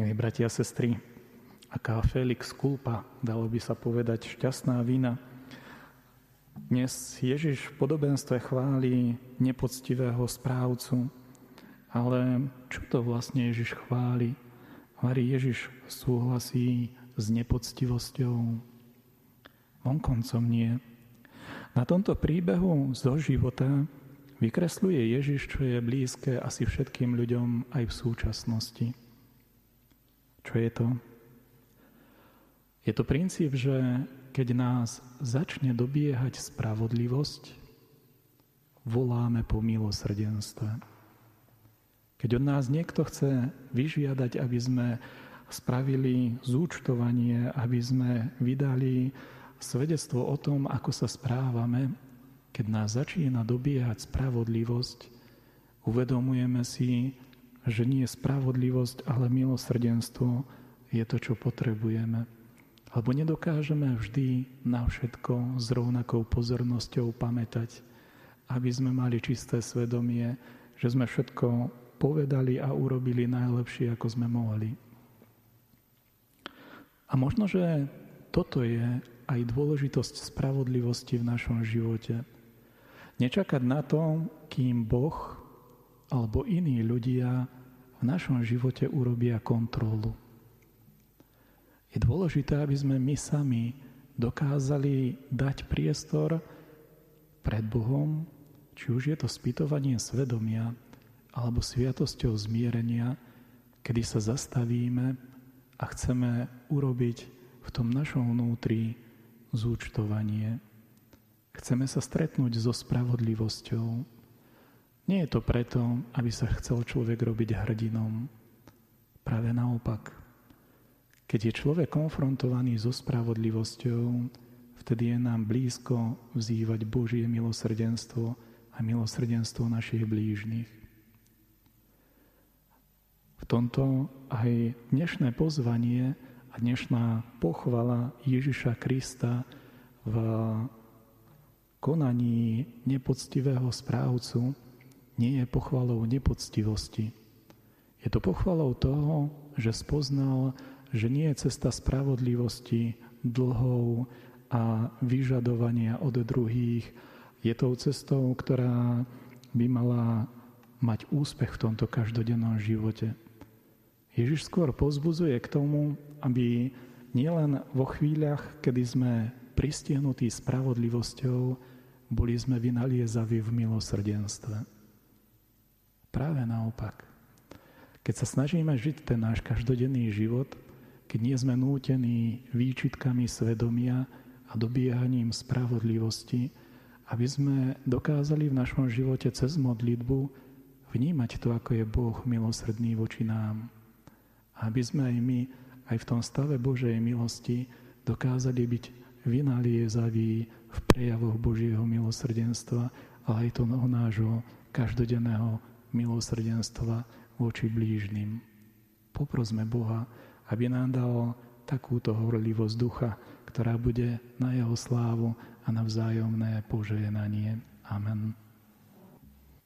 Milí bratia a sestry, aká Felix Kulpa, dalo by sa povedať, šťastná vina. Dnes Ježiš v podobenstve chváli nepoctivého správcu, ale čo to vlastne Ježiš chváli? Chváli Ježiš súhlasí s nepoctivosťou? Vonkoncom nie. Na tomto príbehu zo života vykresluje Ježiš, čo je blízke asi všetkým ľuďom aj v súčasnosti. Čo je to? Je to princíp, že keď nás začne dobiehať spravodlivosť, voláme po milosrdenstve. Keď od nás niekto chce vyžiadať, aby sme spravili zúčtovanie, aby sme vydali svedectvo o tom, ako sa správame, keď nás začína dobiehať spravodlivosť, uvedomujeme si, že nie spravodlivosť, ale milosrdenstvo je to, čo potrebujeme. Lebo nedokážeme vždy na všetko s rovnakou pozornosťou pamätať, aby sme mali čisté svedomie, že sme všetko povedali a urobili najlepšie, ako sme mohli. A možno, že toto je aj dôležitosť spravodlivosti v našom živote. Nečakať na to, kým Boh alebo iní ľudia v našom živote urobia kontrolu. Je dôležité, aby sme my sami dokázali dať priestor pred Bohom, či už je to spýtovanie svedomia alebo sviatosťou zmierenia, kedy sa zastavíme a chceme urobiť v tom našom vnútri zúčtovanie. Chceme sa stretnúť so spravodlivosťou, nie je to preto, aby sa chcel človek robiť hrdinom. Práve naopak. Keď je človek konfrontovaný so spravodlivosťou, vtedy je nám blízko vzývať Božie milosrdenstvo a milosrdenstvo našich blížnych. V tomto aj dnešné pozvanie a dnešná pochvala Ježiša Krista v konaní nepoctivého správcu nie je pochvalou nepoctivosti. Je to pochvalou toho, že spoznal, že nie je cesta spravodlivosti, dlhov a vyžadovania od druhých. Je tou cestou, ktorá by mala mať úspech v tomto každodennom živote. Ježiš skôr pozbuzuje k tomu, aby nielen vo chvíľach, kedy sme pristihnutí spravodlivosťou, boli sme vynaliezaví v milosrdenstve. Práve naopak. Keď sa snažíme žiť ten náš každodenný život, keď nie sme nútení výčitkami svedomia a dobiehaním spravodlivosti, aby sme dokázali v našom živote cez modlitbu vnímať to, ako je Boh milosrdný voči nám. Aby sme aj my, aj v tom stave Božej milosti, dokázali byť vynaliezaví v prejavoch Božieho milosrdenstva, ale aj toho nášho každodenného milosrdenstva voči blížnym. Poprosme Boha, aby nám dal takúto horlivosť ducha, ktorá bude na jeho slávu a na vzájomné požehnanie. Amen.